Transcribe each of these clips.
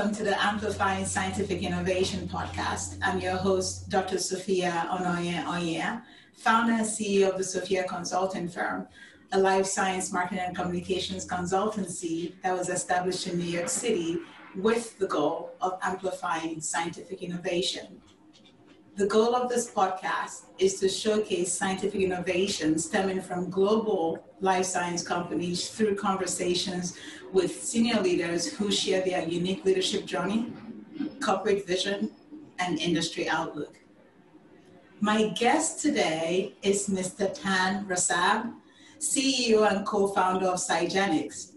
welcome to the Amplifying Scientific Innovation podcast. I'm your host, Dr. Sophia Ononye-Onyia, founder and CEO of the Sophia Consulting Firm, a life science marketing and communications consultancy that was established in New York City with the goal of amplifying scientific innovation. The goal of this podcast is to showcase scientific innovation stemming from global life science companies through conversations with senior leaders who share their unique leadership journey, corporate vision, and industry outlook. My guest today is Mr. Tan Rasab, CEO and co-founder of Cygenics,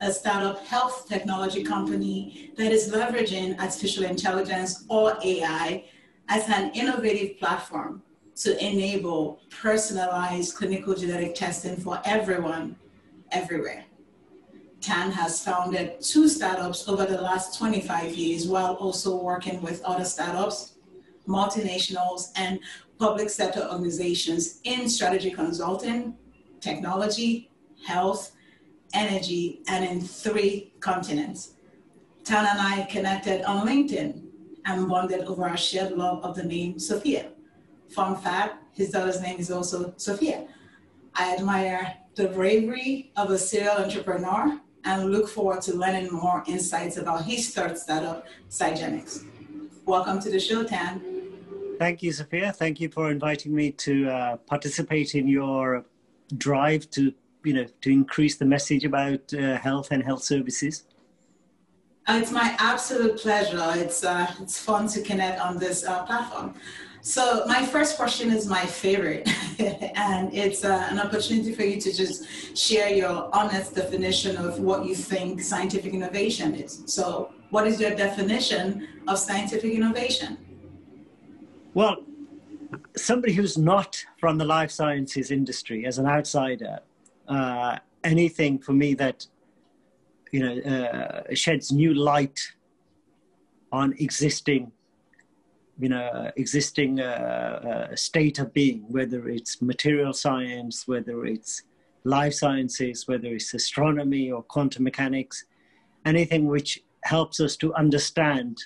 a startup health technology company that is leveraging artificial intelligence or AI as an innovative platform to enable personalized clinical genetic testing for everyone, everywhere. Tan has founded two startups over the last 25 years while also working with other startups, multinationals, and public sector organizations in strategy consulting, technology, health, energy, and in three continents. Tan and I connected on LinkedIn and bonded over our shared love of the name Sophia. Fun fact, his daughter's name is also Sophia. I admire the bravery of a serial entrepreneur and look forward to learning more insights about his third startup, Cygenics. Welcome to the show, Tan. Thank you, Sophia. Thank you for inviting me to uh, participate in your drive to, you know, to increase the message about uh, health and health services. Uh, it's my absolute pleasure. It's uh, it's fun to connect on this uh, platform. So my first question is my favorite, and it's uh, an opportunity for you to just share your honest definition of what you think scientific innovation is. So, what is your definition of scientific innovation? Well, somebody who's not from the life sciences industry, as an outsider, uh, anything for me that you know uh, sheds new light on existing you know, existing uh, uh, state of being, whether it's material science, whether it's life sciences, whether it's astronomy or quantum mechanics, anything which helps us to understand,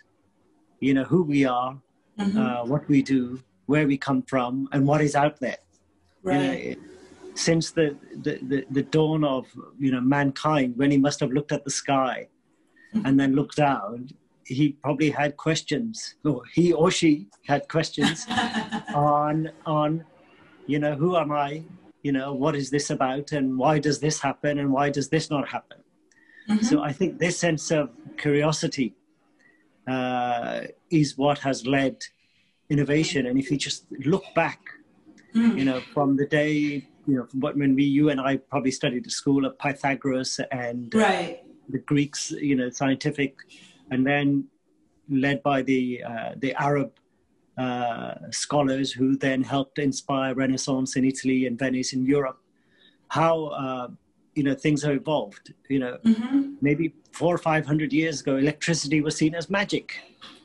you know, who we are, mm-hmm. uh, what we do, where we come from, and what is out there. Right. You know, since the, the, the, the dawn of you know mankind, when he must have looked at the sky and then looked down, he probably had questions, or he or she had questions on on, you know, who am I? You know, what is this about, and why does this happen, and why does this not happen? Mm-hmm. So I think this sense of curiosity uh, is what has led innovation. And if you just look back, mm. you know, from the day you know, when we, you and I probably studied at school of Pythagoras and right. uh, the Greeks, you know, scientific and then led by the uh, the Arab uh, scholars who then helped inspire Renaissance in Italy and Venice in Europe. How uh, you know things have evolved. You know, mm-hmm. maybe four or five hundred years ago, electricity was seen as magic.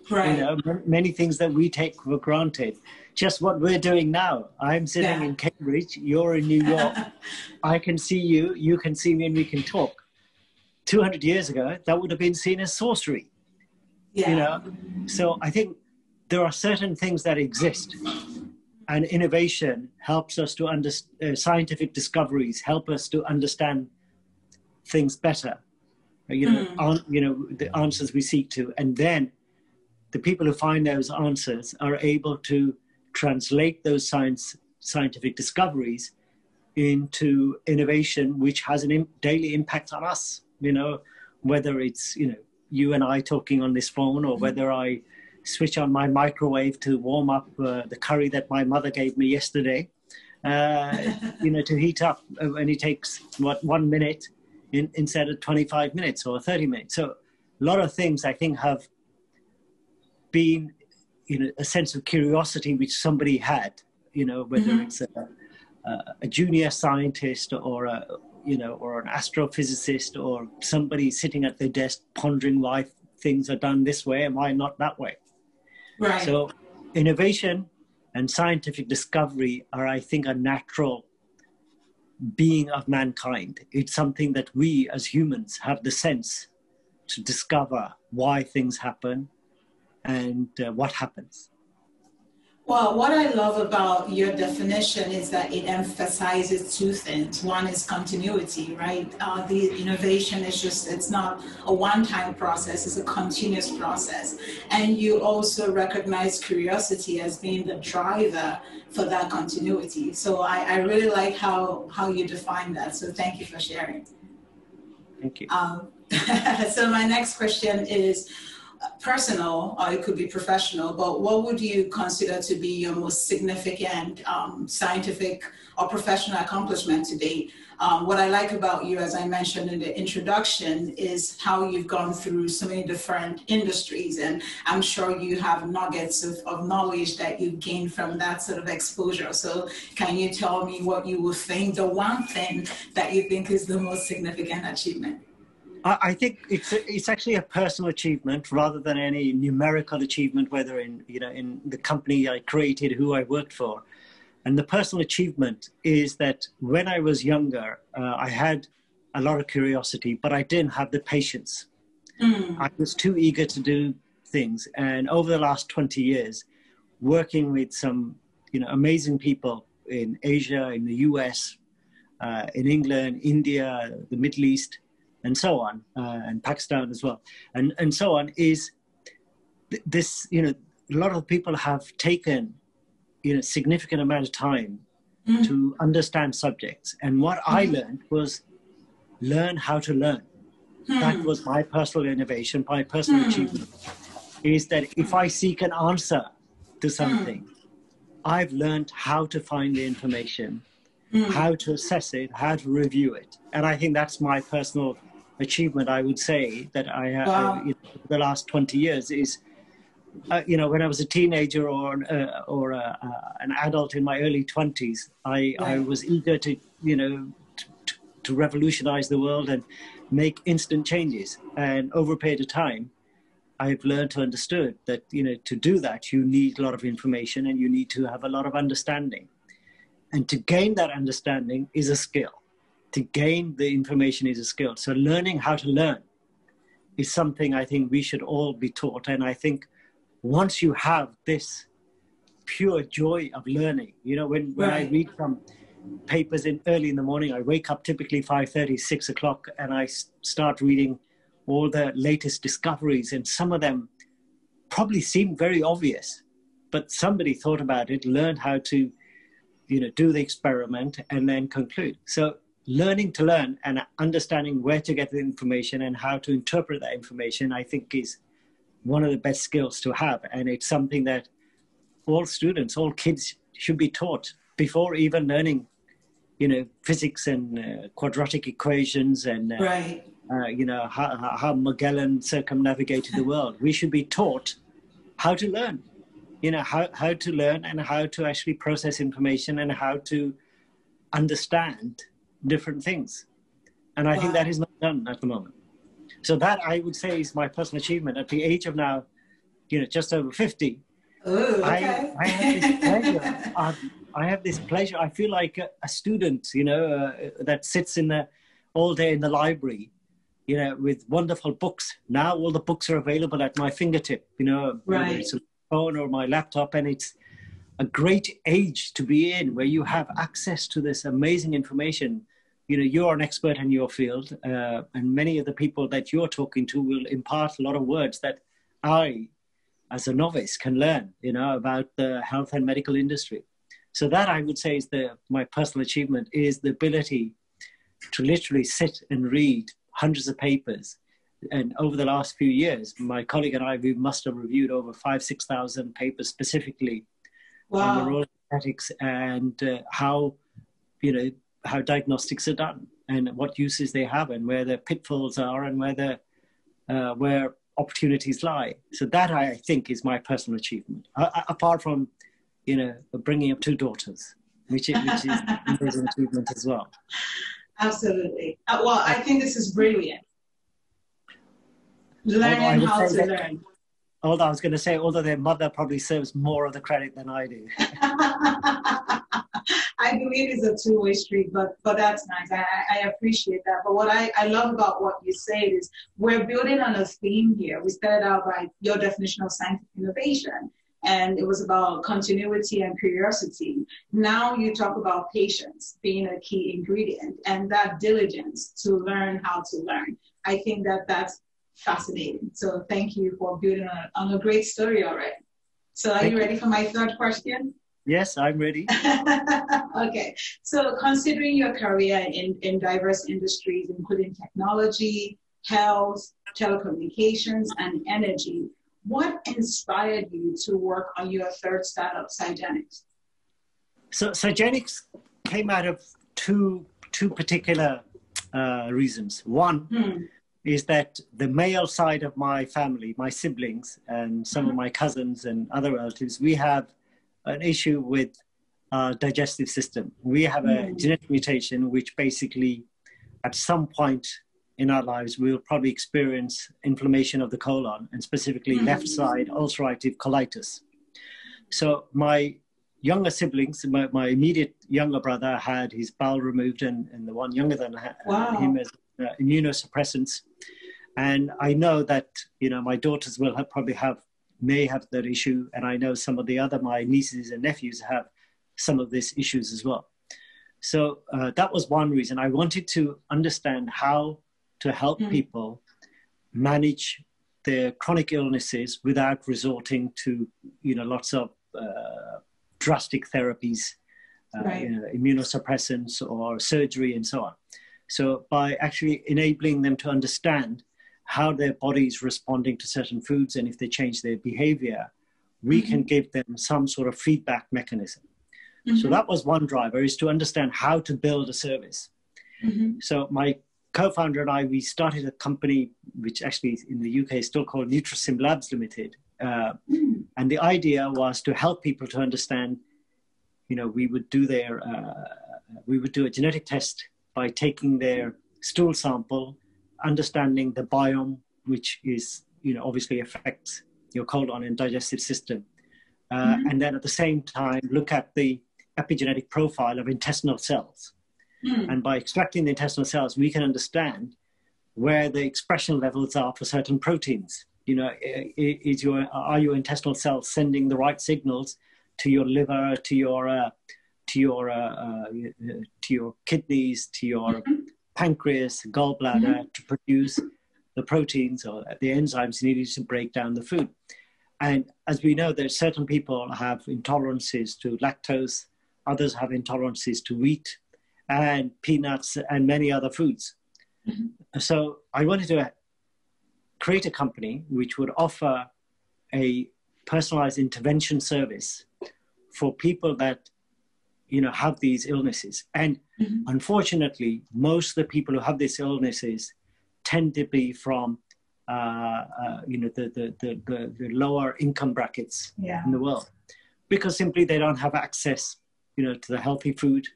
Right. You know, many things that we take for granted. Just what we're doing now. I'm sitting yeah. in Cambridge. You're in New York. I can see you. You can see me, and we can talk. 200 years ago, that would have been seen as sorcery. Yeah. You know, so I think there are certain things that exist, and innovation helps us to understand. Uh, scientific discoveries help us to understand things better. You know, mm. on, you know the answers we seek to, and then the people who find those answers are able to translate those science scientific discoveries into innovation, which has a Im- daily impact on us. You know, whether it's you know you and I talking on this phone, or mm-hmm. whether I switch on my microwave to warm up uh, the curry that my mother gave me yesterday. Uh, you know, to heat up, uh, and it takes what one minute in, instead of 25 minutes or 30 minutes. So a lot of things I think have been, you know, a sense of curiosity which somebody had. You know, whether mm-hmm. it's a, a, junior scientist or a you know, or an astrophysicist or somebody sitting at their desk pondering why things are done this way and why not that way. Right. So innovation and scientific discovery are, I think, a natural being of mankind. It's something that we as humans have the sense to discover why things happen and uh, what happens. Well, what I love about your definition is that it emphasizes two things. One is continuity, right? Uh, the innovation is just, it's not a one time process, it's a continuous process. And you also recognize curiosity as being the driver for that continuity. So I, I really like how, how you define that. So thank you for sharing. Thank you. Um, so my next question is, personal or it could be professional, but what would you consider to be your most significant um, scientific or professional accomplishment to date? Um, what I like about you, as I mentioned in the introduction, is how you've gone through so many different industries. And I'm sure you have nuggets of, of knowledge that you've gained from that sort of exposure. So, can you tell me what you would think, the one thing that you think is the most significant achievement? I think it's it's actually a personal achievement rather than any numerical achievement, whether in you know in the company I created, who I worked for, and the personal achievement is that when I was younger, uh, I had a lot of curiosity, but I didn't have the patience. Mm. I was too eager to do things, and over the last twenty years, working with some you know amazing people in Asia, in the U.S., uh, in England, India, the Middle East and so on, uh, and Pakistan as well, and and so on, is th- this you know a lot of people have taken you know significant amount of time mm. to understand subjects, and what mm. I learned was learn how to learn. Mm. That was my personal innovation, my personal hmm. achievement. Is that if I seek an answer to something, hmm. I've learned how to find the information, hmm. how to assess it, how to review it. And I think that's my personal achievement I would say that I have wow. you know, the last 20 years is uh, you know when I was a teenager or uh, or uh, an adult in my early 20s I right. I was eager to you know to, to revolutionize the world and make instant changes and over a period of time I've learned to understood that you know to do that you need a lot of information and you need to have a lot of understanding and to gain that understanding is a skill to gain the information is a skill. So learning how to learn is something I think we should all be taught. And I think once you have this pure joy of learning, you know, when, when right. I read from papers in early in the morning, I wake up typically 5.30, 6 o'clock, and I start reading all the latest discoveries. And some of them probably seem very obvious, but somebody thought about it, learned how to, you know, do the experiment and then conclude. So learning to learn and understanding where to get the information and how to interpret that information, I think is one of the best skills to have. And it's something that all students, all kids should be taught before even learning, you know, physics and uh, quadratic equations and, uh, right. uh, you know, how, how Magellan circumnavigated the world. We should be taught how to learn, you know, how, how to learn and how to actually process information and how to understand different things. And I wow. think that is not done at the moment. So that I would say is my personal achievement at the age of now, you know, just over 50. Ooh, okay. I, I have this pleasure. Um, I have this pleasure. I feel like a, a student, you know, uh, that sits in the all day in the library, you know, with wonderful books. Now all the books are available at my fingertip, you know, right. it's a phone or my laptop, and it's a great age to be in where you have access to this amazing information you know you're an expert in your field uh, and many of the people that you're talking to will impart a lot of words that i as a novice can learn you know about the health and medical industry so that i would say is the my personal achievement is the ability to literally sit and read hundreds of papers and over the last few years my colleague and i we must have reviewed over five six thousand papers specifically wow. on the role of genetics and uh, how you know how diagnostics are done and what uses they have and where the pitfalls are and where the uh, where opportunities lie. So that I think is my personal achievement. Apart from, you know, bringing up two daughters, which is, which is an achievement as well. Absolutely. Uh, well, I think this is brilliant. Learning how to that, learn. Although I was going to say, although their mother probably serves more of the credit than I do. I I it's a two-way street, but but that's nice. I, I appreciate that. But what I, I love about what you said is we're building on a theme here. We started out by your definition of scientific innovation, and it was about continuity and curiosity. Now you talk about patience being a key ingredient and that diligence to learn how to learn. I think that that's fascinating. So thank you for building on, on a great story already. So are thank you ready for my third question? Yes, I'm ready. okay. So considering your career in, in diverse industries, including technology, health, telecommunications, and energy, what inspired you to work on your third startup, Cygenics? So Cygenics came out of two, two particular uh, reasons. One hmm. is that the male side of my family, my siblings, and some mm-hmm. of my cousins and other relatives, we have an issue with our digestive system. We have a mm. genetic mutation which basically, at some point in our lives, we'll probably experience inflammation of the colon and specifically mm. left side ulcerative colitis. So my younger siblings, my, my, immediate younger brother had his bowel removed, and, and the one younger than wow. him has uh, immunosuppressants. And I know that you know my daughters will have, probably have may have that issue, and I know some of the other my nieces and nephews have some of these issues as well. So uh, that was one reason I wanted to understand how to help mm. people manage their chronic illnesses without resorting to you know lots of uh, drastic therapies, uh, right. you know, immunosuppressants or surgery and so on. So by actually enabling them to understand how their body is responding to certain foods and if they change their behavior, we mm-hmm. can give them some sort of feedback mechanism. Mm-hmm. So that was one driver is to understand how to build a service. Mm-hmm. So my co-founder and I, we started a company which actually in the UK is still called Nutrisim Labs Limited. Uh, mm. And the idea was to help people to understand, you know, we would do their, uh, we would do a genetic test by taking their stool sample understanding the biome, which is, you know, obviously affects your colon and digestive system. Uh, mm-hmm. And then at the same time, look at the epigenetic profile of intestinal cells. Mm. And by extracting the intestinal cells, we can understand where the expression levels are for certain proteins. You know, is your are your intestinal cells sending the right signals to your liver, to your uh, to your uh, uh, to your kidneys, to your mm-hmm pancreas, gallbladder mm-hmm. to produce the proteins or the enzymes needed to break down the food. And as we know, there's certain people have intolerances to lactose, others have intolerances to wheat and peanuts and many other foods. Mm-hmm. So I wanted to create a company which would offer a personalized intervention service for people that you know have these illnesses and mm-hmm. unfortunately most of the people who have these illnesses tend to be from uh, uh, you know the, the, the, the, lower income brackets yeah. in the world because simply they don't have access you know to the healthy food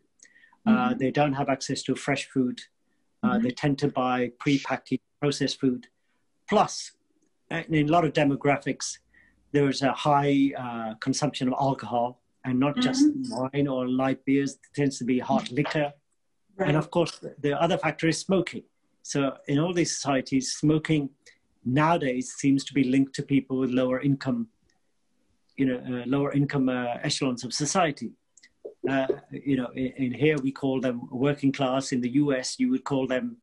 uh, mm-hmm. uh, they don't have access to fresh food uh, mm-hmm. they tend to buy pre-packaged processed food plus in a lot of demographics there is a high uh, consumption of alcohol and not just mm-hmm. wine or light beers. It tends to be hard liquor. Right. And of course, the other factor is smoking. So in all these societies, smoking nowadays seems to be linked to people with lower income, you know, uh, lower income uh, echelons of society. Uh, you know, in, in, here we call them working class. In the U.S., you would call them,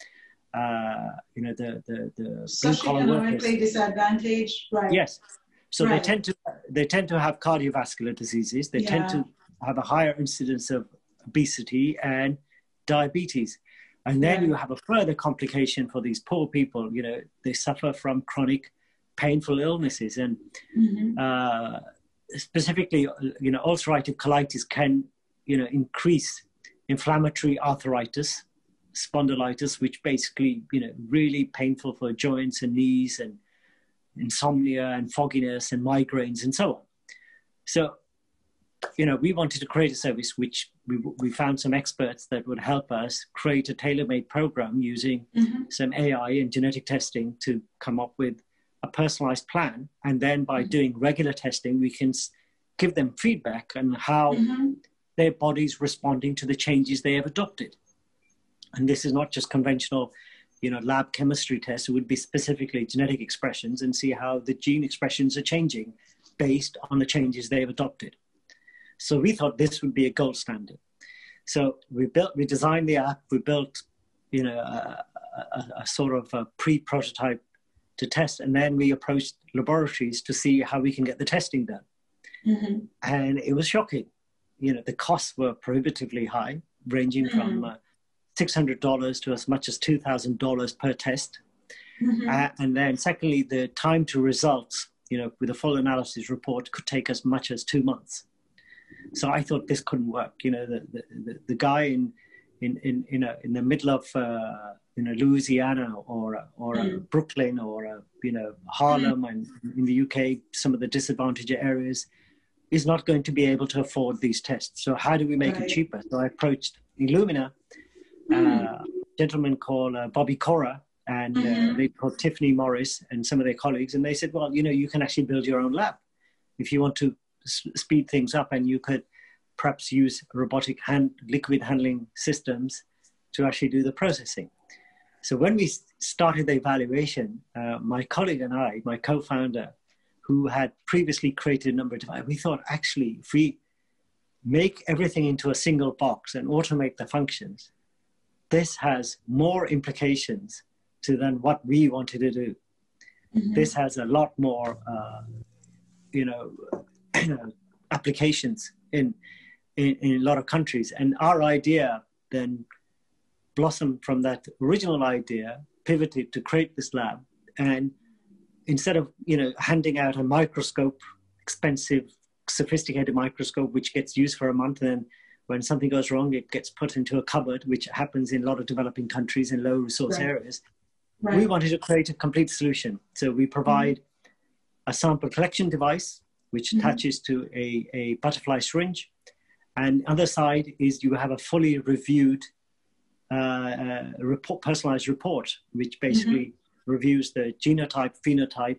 uh, you know, the the the blue collar workers. disadvantaged, right? Yes, so right. they tend to they tend to have cardiovascular diseases. They yeah. tend to have a higher incidence of obesity and diabetes. And then yeah. you have a further complication for these poor people. You know, they suffer from chronic, painful illnesses, and mm-hmm. uh, specifically, you know, ulcerative colitis can, you know, increase inflammatory arthritis, spondylitis, which basically, you know, really painful for joints and knees and insomnia and fogginess and migraines and so on. So, you know, we wanted to create a service which we, we found some experts that would help us create a tailor-made program using mm-hmm. some AI and genetic testing to come up with a personalized plan. And then by mm-hmm. doing regular testing, we can give them feedback on how mm-hmm. their bodies responding to the changes they have adopted. And this is not just conventional, you know, lab chemistry tests. Would be specifically genetic expressions and see how the gene expressions are changing based on the changes they have adopted. So we thought this would be a gold standard. So we built, we designed the app. We built, you know, a, a, a sort of a pre-prototype to test, and then we approached laboratories to see how we can get the testing done. Mm-hmm. And it was shocking. You know, the costs were prohibitively high, ranging mm-hmm. from uh, $600 to as much as $2,000 per test. Mm-hmm. Uh, and then, secondly, the time to results, you know, with a full analysis report could take as much as two months. So I thought this couldn't work. You know, the, the, the, guy in, in, in, in, a, in the middle of, uh, you know, Louisiana or, or mm. Brooklyn or, you know, Harlem mm. and in the UK, some of the disadvantaged areas, is not going to be able to afford these tests. So how do we make right. it cheaper? So I approached Illumina, a gentleman called uh, Bobby Cora, and uh, mm-hmm. they called Tiffany Morris and some of their colleagues, and they said, well, you know, you can actually build your own lab if you want to s- speed things up, and you could perhaps use robotic hand liquid handling systems to actually do the processing. So when we started the evaluation, uh, my colleague and I, my co-founder, who had previously created a number of devices, we thought actually if we make everything into a single box and automate the functions, this has more implications to than what we wanted to do. Mm-hmm. This has a lot more, uh, you know, applications in, in, in a lot of countries. And our idea then blossomed from that original idea, pivoted to create this lab, and instead of you know handing out a microscope, expensive, sophisticated microscope which gets used for a month and then when something goes wrong, it gets put into a cupboard, which happens in a lot of developing countries in low resource right. areas. Right. We wanted to create a complete solution. So we provide mm-hmm. a sample collection device, which mm-hmm. attaches to a, a butterfly syringe. And other side is you have a fully reviewed uh, uh, report, personalized report, which basically mm-hmm. reviews the genotype, phenotype,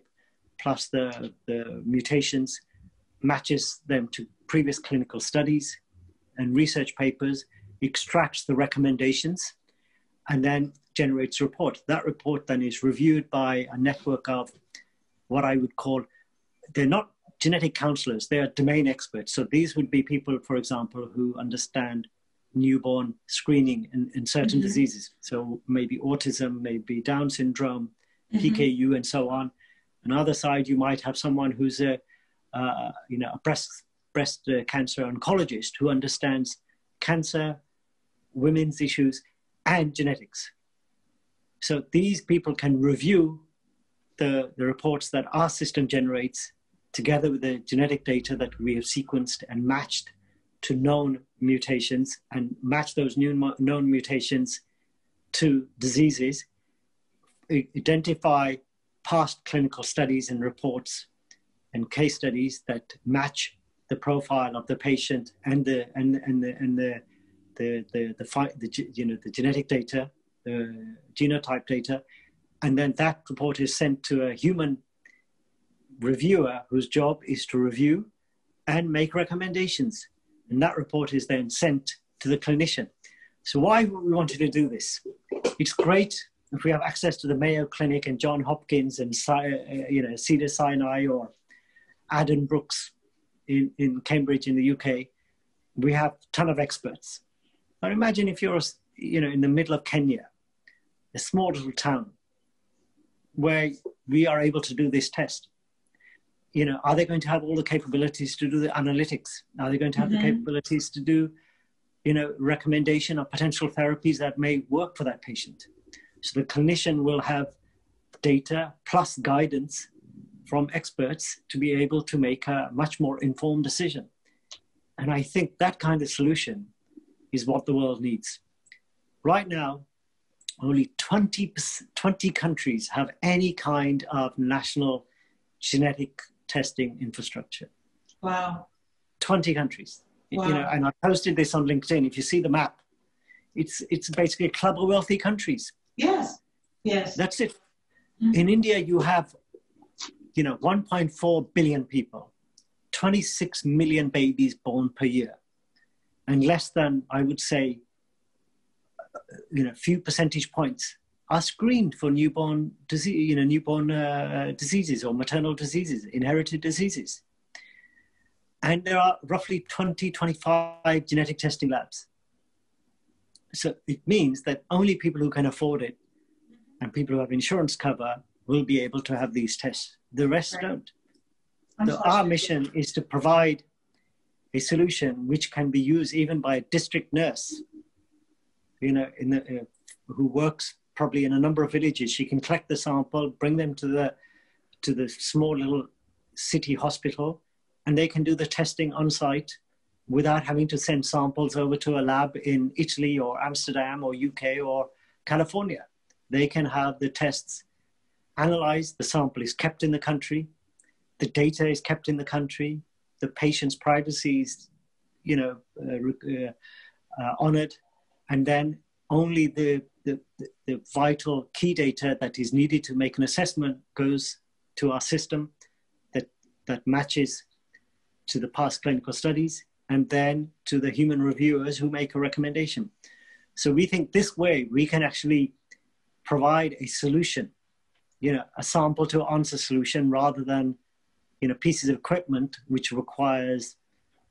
plus the, the mutations, matches them to previous clinical studies, and research papers, extracts the recommendations, and then generates a report. That report then is reviewed by a network of what I would call, they're not genetic counselors, they are domain experts. So these would be people, for example, who understand newborn screening in, in certain mm-hmm. diseases. So maybe autism, maybe Down syndrome, mm-hmm. PKU, and so on. On the other side, you might have someone who's a, uh, you know, a breast breast uh, cancer oncologist who understands cancer, women's issues, and genetics. So these people can review the, the reports that our system generates together with the genetic data that we have sequenced and matched to known mutations and match those new, known mutations to diseases, identify past clinical studies and reports and case studies that match the profile of the patient and the and and the and the the the, the, the you know the genetic data, the genotype data, and then that report is sent to a human reviewer whose job is to review and make recommendations. And that report is then sent to the clinician. So why we wanted to do this? It's great if we have access to the Mayo Clinic and John Hopkins and uh, you know Cedar Sinai or Addenbrooke's in, in Cambridge in the UK, we have a ton of experts. Now imagine if you're, you know, in the middle of Kenya, a small little town, where we are able to do this test. You know, are they going to have all the capabilities to do the analytics? Are they going to have mm-hmm. the capabilities to do, you know, recommendation of potential therapies that may work for that patient? So the clinician will have data plus guidance from experts to be able to make a much more informed decision. And I think that kind of solution is what the world needs. Right now, only 20, 20 countries have any kind of national genetic testing infrastructure. Wow. 20 countries. Wow. You know, and I posted this on LinkedIn. If you see the map, it's, it's basically a club of wealthy countries. Yes, yes. That's it. Mm-hmm. In India, you have you know, 1.4 billion people, 26 million babies born per year. and less than, I would say, you know, a few percentage points are screened for newborn disease, you know, newborn uh, diseases or maternal diseases, inherited diseases. And there are roughly 20, 25 genetic testing labs. So it means that only people who can afford it and people who have insurance cover will be able to have these tests. The rest right. don't. So our mission is to provide a solution which can be used even by a district nurse, you know, in the, uh, who works probably in a number of villages. She can collect the sample, bring them to the to the small little city hospital, and they can do the testing on site without having to send samples over to a lab in Italy or Amsterdam or UK or California. They can have the tests analyzed, the sample is kept in the country, the data is kept in the country, the patient's privacy is, you know, uh, uh, uh, honored, and then only the, the, the vital key data that is needed to make an assessment goes to our system that, that matches to the past clinical studies and then to the human reviewers who make a recommendation. So we think this way we can actually provide a solution, you know, a sample to answer solution rather than, you know, pieces of equipment which requires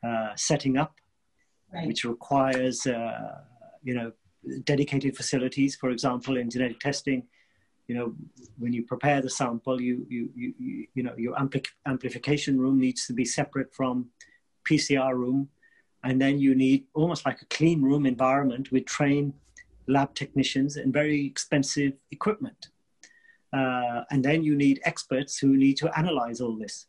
uh, setting up, right. which requires, uh, you know, dedicated facilities. For example, in genetic testing, you know, when you prepare the sample, you you you you know your ampli- amplification room needs to be separate from PCR room, and then you need almost like a clean room environment with trained lab technicians and very expensive equipment. Uh, and then you need experts who need to analyze all this.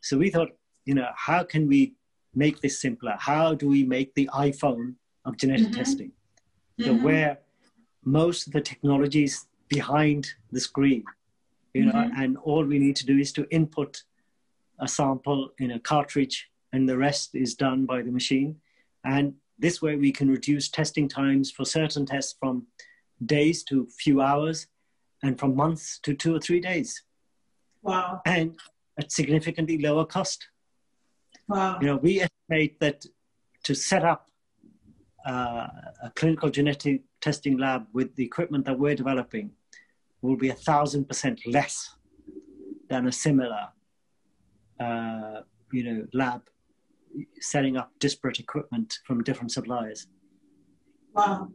So we thought, you know, how can we make this simpler? How do we make the iPhone of genetic mm-hmm. testing? So mm-hmm. where most of the technology is behind the screen, you know, mm-hmm. and all we need to do is to input a sample in a cartridge and the rest is done by the machine. And this way we can reduce testing times for certain tests from days to few hours and from months to two or three days. Wow. And at significantly lower cost. Wow. You know, we estimate that to set up uh, a clinical genetic testing lab with the equipment that we're developing will be a thousand percent less than a similar, uh, you know, lab setting up disparate equipment from different suppliers. Wow.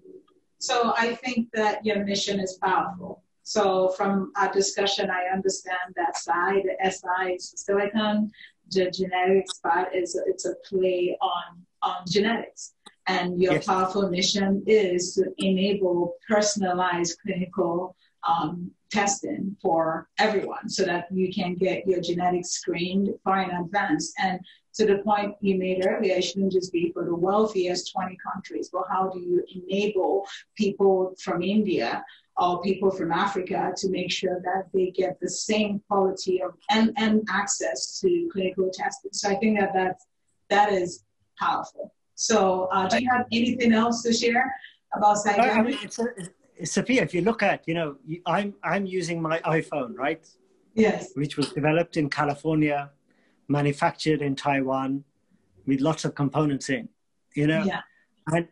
So I think that your mission is powerful. So from our discussion, I understand that side. The SI is silicon. The genetics part is it's a play on on genetics. And your yes. powerful mission is to enable personalized clinical um, testing for everyone so that you can get your genetics screened far in advance. And to the point you made earlier, it shouldn't just be for the wealthiest 20 countries. Well, how do you enable people from India or people from Africa to make sure that they get the same quality of and, and access to clinical testing? So I think that that, that is powerful. So uh, do you have anything else to share about I mean, it's a, Sophia, if you look at, you know, I'm, I'm using my iPhone, right? Yes. Which was developed in California manufactured in Taiwan with lots of components in, you know? Yeah. And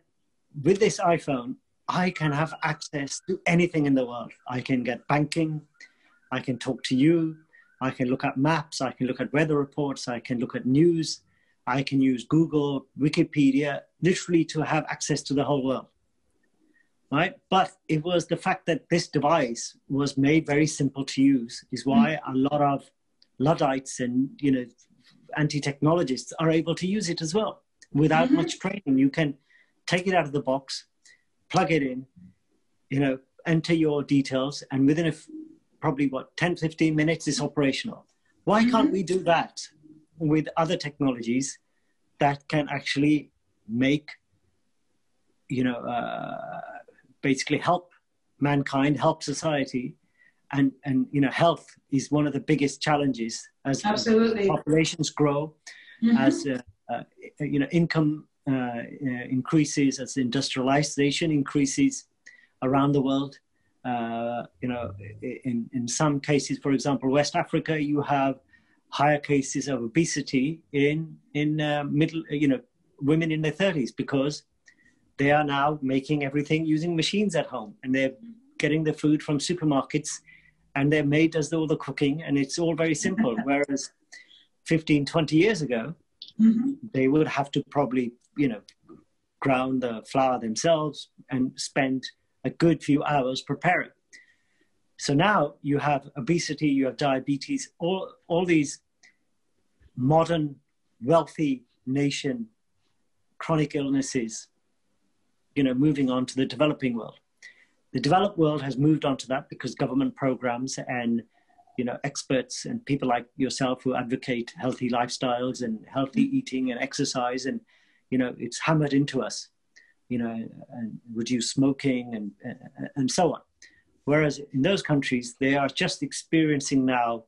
with this iPhone, I can have access to anything in the world. I can get banking, I can talk to you, I can look at maps, I can look at weather reports, I can look at news, I can use Google, Wikipedia, literally to have access to the whole world. Right? But it was the fact that this device was made very simple to use, is why mm-hmm. a lot of Luddites and you know anti-technologists are able to use it as well without mm-hmm. much training. You can take it out of the box, plug it in, you know, enter your details, and within a f- probably what 10, 15 minutes it's operational. Why mm-hmm. can't we do that with other technologies that can actually make, you know, uh, basically help mankind, help society and and you know health is one of the biggest challenges as Absolutely. populations grow mm-hmm. as uh, uh, you know income uh, uh, increases as industrialization increases around the world uh, you know in in some cases for example west africa you have higher cases of obesity in in uh, middle you know women in their 30s because they are now making everything using machines at home and they're getting the food from supermarkets and their maid does all the cooking and it's all very simple whereas 15 20 years ago mm-hmm. they would have to probably you know ground the flour themselves and spend a good few hours preparing. So now you have obesity you have diabetes all all these modern wealthy nation chronic illnesses you know moving on to the developing world. The developed world has moved on to that because government programs and you know experts and people like yourself who advocate healthy lifestyles and healthy eating and exercise and you know it's hammered into us you know and reduce smoking and and so on. Whereas in those countries they are just experiencing now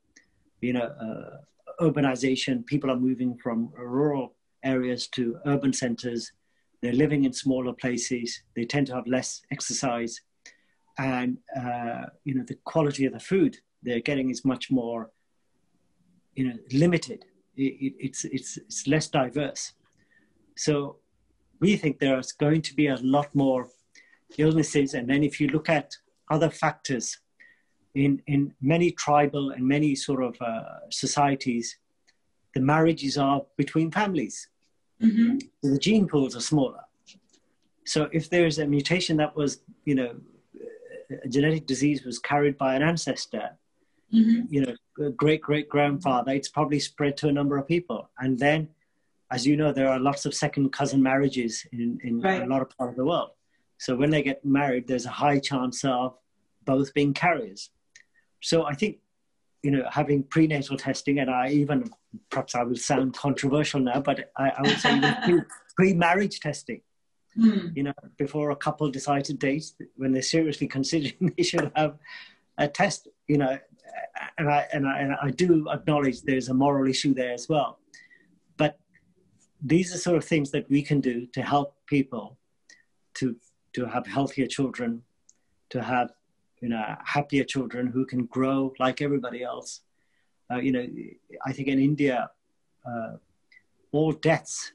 you know uh, urbanization. People are moving from rural areas to urban centers. They're living in smaller places. They tend to have less exercise. And uh, you know the quality of the food they're getting is much more you know limited. It, it, it's it's it's less diverse so we think there's going to be a lot more illnesses and then if you look at other factors in in many tribal and many sort of uh, societies the marriages are between families mm-hmm. the gene pools are smaller so if there's a mutation that was you know a genetic disease was carried by an ancestor, mm-hmm. you know, great great grandfather, it's probably spread to a number of people. And then, as you know, there are lots of second cousin marriages in, in right. a lot of part of the world. So when they get married, there's a high chance of both being carriers. So I think, you know, having prenatal testing, and I even, perhaps I will sound controversial now, but I, I would say pre, pre-marriage testing Mm. You know, before a couple decide to date, when they're seriously considering they should have a test. You know, and I and I, and I do acknowledge there's a moral issue there as well. These are sort of things that we can do to help people to to have healthier children, to have you know happier children who can grow like everybody else. Uh, you know, I think in India, uh, all deaths,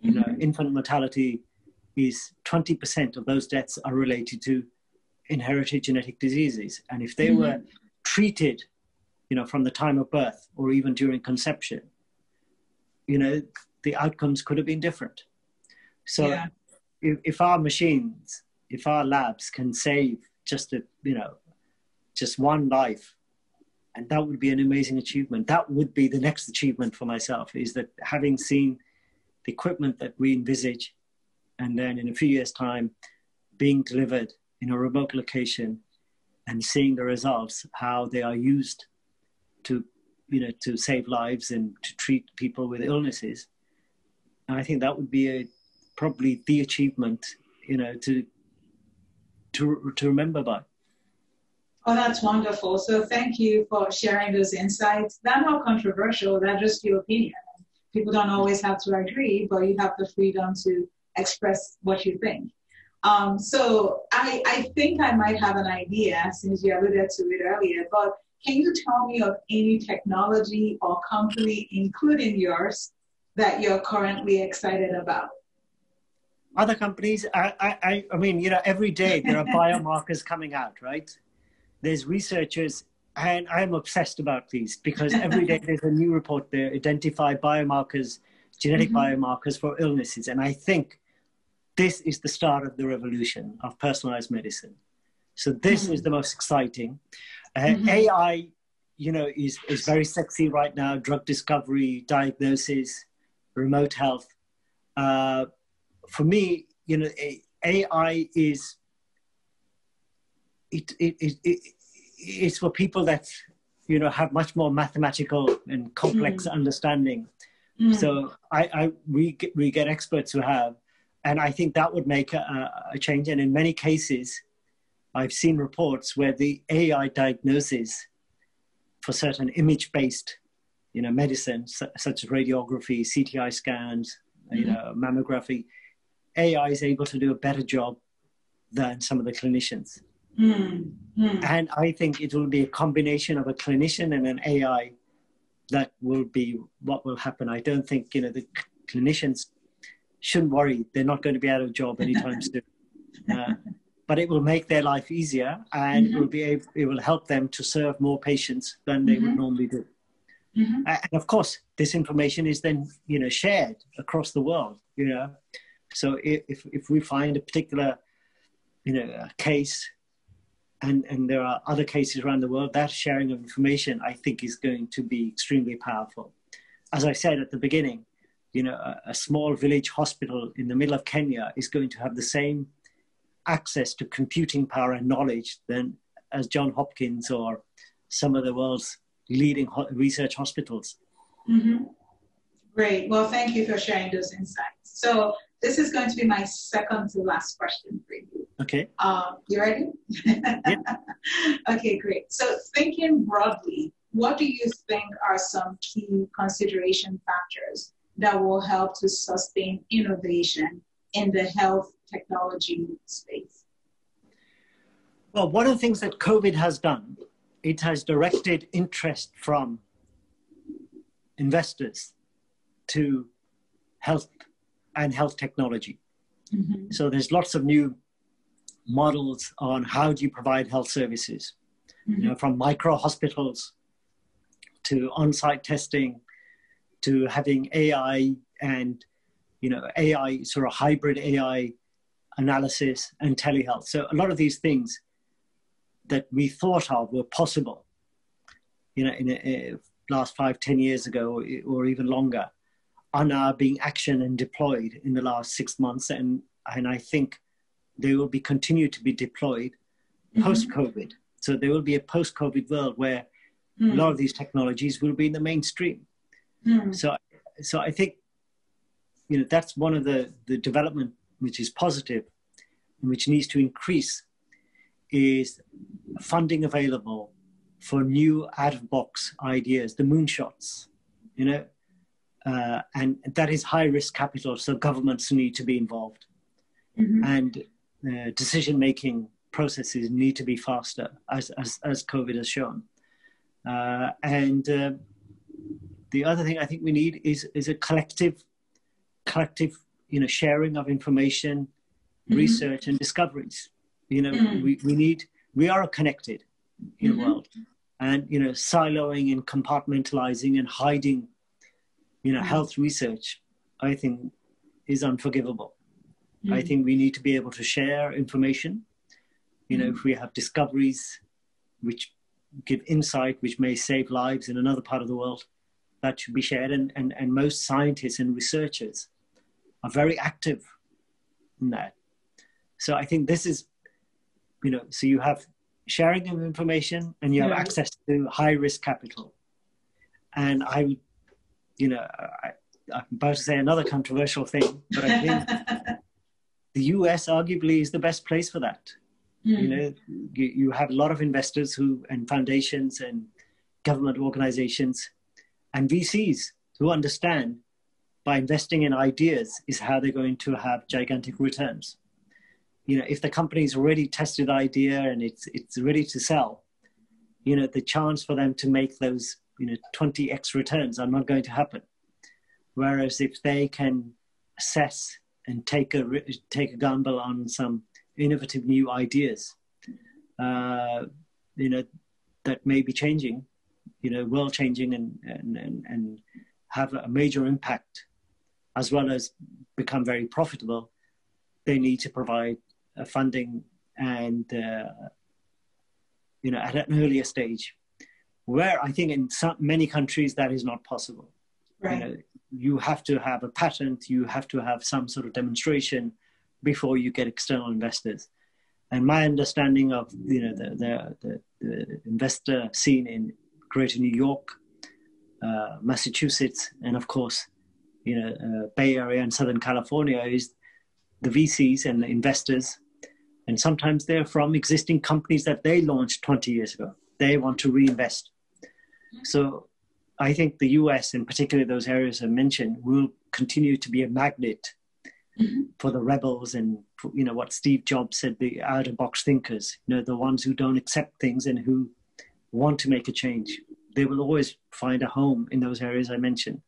you know, mm-hmm. infant mortality is 20% of those deaths are related to inherited genetic diseases. And if they mm-hmm. were treated, you know, from the time of birth or even during conception, you know, the outcomes could have been different. So yeah. if, if our machines, if our labs can save just a, you know, just one life, and that would be an amazing achievement. That would be the next achievement for myself is that having seen the equipment that we envisage and then in a few years' time, being delivered in a remote location and seeing the results, how they are used to, you know, to save lives and to treat people with illnesses. And I think that would be a, probably the achievement, you know, to to to remember by. Oh, that's wonderful. So thank you for sharing those insights. They're not controversial. They're just your opinion. People don't always have to agree, but you have the freedom to express what you think. Um, so I, I think I might have an idea since you alluded to it earlier, but can you tell me of any technology or company, including yours, that you're currently excited about? Other companies, I, I, I mean, you know, every day there are biomarkers coming out, right? There's researchers, and I'm obsessed about these because every day there's a new report there identify biomarkers, genetic mm-hmm. biomarkers for illnesses, and I think this is the start of the revolution of personalized medicine. So this mm-hmm. is the most exciting. Uh, mm-hmm. AI, you know, is, is very sexy right now. Drug discovery, diagnosis, remote health. Uh, for me, you know, AI is it, it, it, it it's for people that you know have much more mathematical and complex mm. understanding. Mm. So I, I we get, we get experts who have and I think that would make a, a, change. And in many cases, I've seen reports where the AI diagnosis for certain image-based, you know, medicine such as radiography, CTI scans, mm-hmm. you know, mammography, AI is able to do a better job than some of the clinicians. Mm-hmm. And I think it will be a combination of a clinician and an AI that will be what will happen. I don't think you know the clinicians shouldn't worry. They're not going to be out of job anytime soon. Uh, but it will make their life easier and mm-hmm. it will be able, it will help them to serve more patients than they mm-hmm. would normally do. Mm-hmm. And of course, this information is then you know shared across the world. You know, so if if we find a particular you know case, and and there are other cases around the world, that sharing of information I think is going to be extremely powerful. As I said at the beginning, you know, a, a small village hospital in the middle of Kenya is going to have the same access to computing power and knowledge than as John Hopkins or some of the world's leading ho- research hospitals. Mm-hmm. Great. Well, thank you for sharing those insights. So this is going to be my second to last question for you. Okay. Um, you ready? yeah. okay, great. So thinking broadly, what do you think are some key consideration factors that will help to sustain innovation in the health technology space? Well, one of the things that COVID has done it has directed interest from investors to health and health technology. Mm-hmm. So there's lots of new models on how do you provide health services, mm-hmm. you know, from micro hospitals to on-site testing to having AI and you know AI sort of hybrid AI analysis and telehealth. So a lot of these things that we thought of were possible, you know, in the last five, ten years ago, or, or even longer, are now being actioned and deployed in the last six months, and and I think they will be continued to be deployed mm-hmm. post COVID. So there will be a post COVID world where mm. a lot of these technologies will be in the mainstream. Mm. So so I think you know that's one of the the development which is positive and which needs to increase is funding available for new out of box ideas, the moonshots, you know, uh, and that is high risk capital, so governments need to be involved. Mm-hmm. And uh, decision making processes need to be faster, as, as, as COVID has shown. Uh, and uh, the other thing I think we need is, is a collective, collective, you know, sharing of information, mm-hmm. research, and discoveries. You know, mm. we, we need, we are connected in mm-hmm. the world. And, you know, siloing and compartmentalizing and hiding, you know, mm. health research, I think is unforgivable. Mm. I think we need to be able to share information. You know, if we have discoveries which give insight, which may save lives in another part of the world, that should be shared. And, and, and most scientists and researchers are very active in that. So I think this is you know, so you have sharing of information and you have yeah. access to high risk capital. And I would, you know, I, I'm about to say another controversial thing, but I think the US arguably is the best place for that. Mm. You know, you, you have a lot of investors who, and foundations and government organizations and VCs who understand by investing in ideas is how they're going to have gigantic returns you know if the company's already tested idea and it's it's ready to sell you know the chance for them to make those you know 20x returns are not going to happen. Whereas if they can assess and take a take a gamble on some innovative new ideas uh, you know that may be changing you know world changing and and and, and have a major impact as well as become very profitable they need to provide funding and uh, you know at an earlier stage. Where i think in some, many countries that is not possible. Right. you know you have to have a patent you have to have some sort of demonstration before you get external investors. And my understanding of you know the, the, the, the investor scene in greater new york uh, massachusetts and of course you know uh, bay area and southern california is the vcs and the investors and sometimes they're from existing companies that they launched 20 years ago. They want to reinvest. So I think the US, and particularly those areas I mentioned, will continue to be a magnet mm-hmm. for the rebels and for, you know what Steve Jobs said, the out of box thinkers, you know, the ones who don't accept things and who want to make a change. They will always find a home in those areas I mentioned.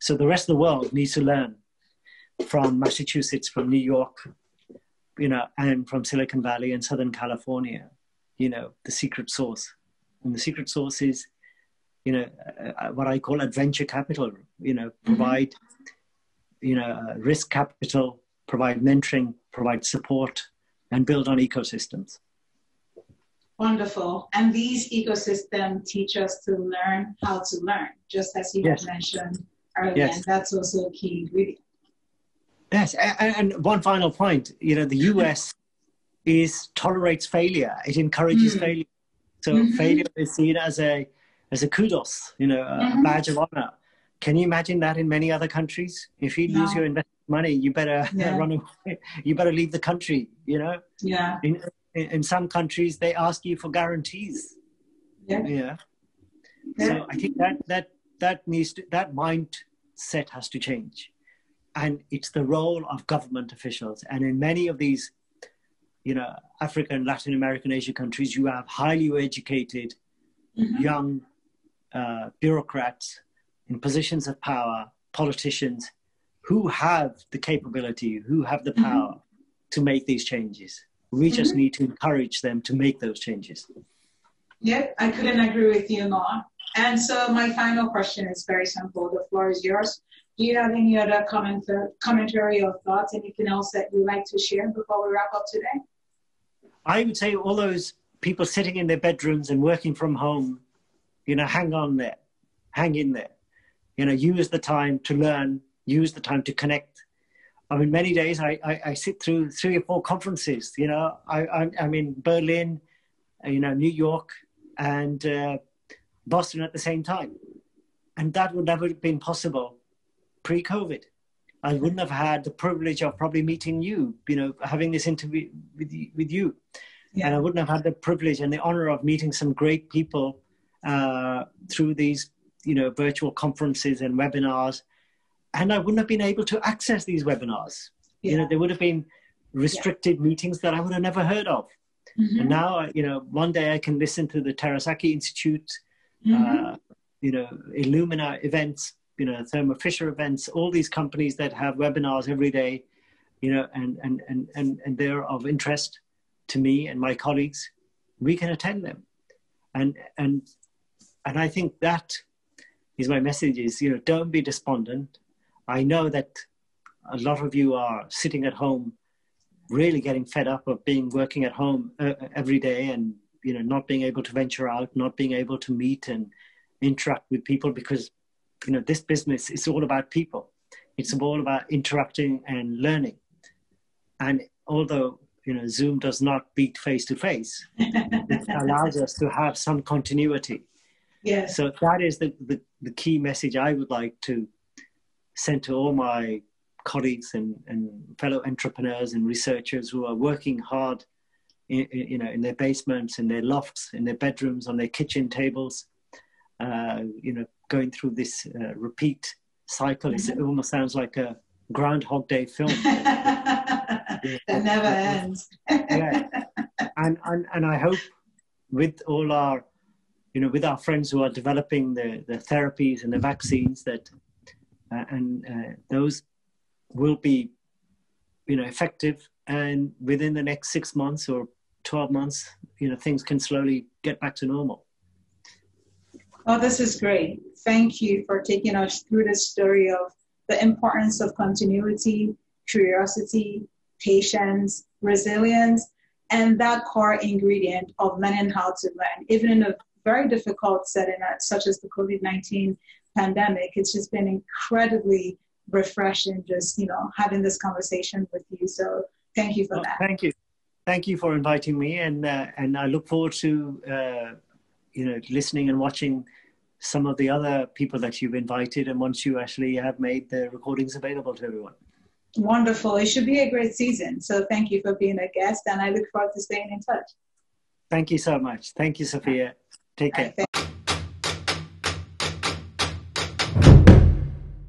So the rest of the world needs to learn from Massachusetts, from New York, you know, and from Silicon Valley and Southern California, you know, the secret source. And the secret source is, you know, uh, what I call adventure capital, you know, mm-hmm. provide, mm-hmm. you know, risk capital, provide mentoring, provide support, and build on ecosystems. Wonderful. And these ecosystems teach us to learn how to learn, just as you yes. mentioned earlier. Yes. And that's also a key ingredient. Yes. And, and one final point, you know, the US is tolerates failure. It encourages mm. failure. So mm-hmm. failure is seen as a as a kudos, you know, a mm-hmm. badge of honor. Can you imagine that in many other countries? If you lose your investment money, you better yeah. run away. You better leave the country. You know. Yeah. In, in some countries they ask you for guarantees yeah, yeah. yeah. so i think that that that needs to, that mindset has to change and it's the role of government officials and in many of these you know african latin american asian countries you have highly educated mm-hmm. young uh, bureaucrats in positions of power politicians who have the capability who have the mm-hmm. power mm-hmm. to make these changes we just mm-hmm. need to encourage them to make those changes. Yep, I couldn't agree with you more. And so my final question is very simple. The floor is yours. Do you have any other comment, commentary or thoughts, anything else that you'd like to share before we wrap up today? I would say all those people sitting in their bedrooms and working from home, you know, hang on there, hang in there. You know, use the time to learn, use the time to connect, I mean, many days I, I, I, sit through three or four conferences. You know, I, am in Berlin, uh, you know, New York, and uh, Boston at the same time, and that would never have been possible pre-COVID. I wouldn't have had the privilege of probably meeting you, you know, having this interview with you, with you. Yeah. and I wouldn't have had the privilege and the honor of meeting some great people uh, through these, you know, virtual conferences and webinars and I wouldn't have been able to access these webinars. Yeah. You know, there would have been restricted yeah. meetings that I would have never heard of. Mm-hmm. And now, you know, one day I can listen to the Terasaki Institute, mm-hmm. uh, you know, Illumina events, you know, Thermo Fisher events, all these companies that have webinars every day, you know, and, and, and, and, and they're of interest to me and my colleagues. We can attend them. And, and, and I think that is my message is, you know, don't be despondent I know that a lot of you are sitting at home, really getting fed up of being working at home uh, every day, and you know not being able to venture out, not being able to meet and interact with people because you know this business is all about people. It's mm-hmm. all about interacting and learning. And although you know Zoom does not beat face to face, it allows us to have some continuity. Yeah. So that is the, the, the key message I would like to send to all my colleagues and, and fellow entrepreneurs and researchers who are working hard in, you know in their basements in their lofts in their bedrooms on their kitchen tables uh, you know going through this uh, repeat cycle. Mm-hmm. it almost sounds like a groundhog day film. That never ends. Yeah. And, and and i hope with all our you know with our friends who are developing the the therapies and the vaccines that uh, and uh, those will be you know effective. And within the next six months or 12 months you know things can slowly get back to normal well this is great thank you for taking us through the story of the importance of continuity curiosity patience resilience and that core ingredient of learning how to learn even in a very difficult setting such as the covid-19 pandemic. It's just been incredibly refreshing just, you know, having this conversation with you. So thank you for that. Thank you. Thank you for inviting me. And, uh, and I look forward to, uh, you know, listening and watching some of the other people that you've invited and once you actually have made the recordings available to everyone. Wonderful. It should be a great season. So thank you for being a guest and I look forward to staying in touch. Thank you so much. Thank you, Sophia. Take care.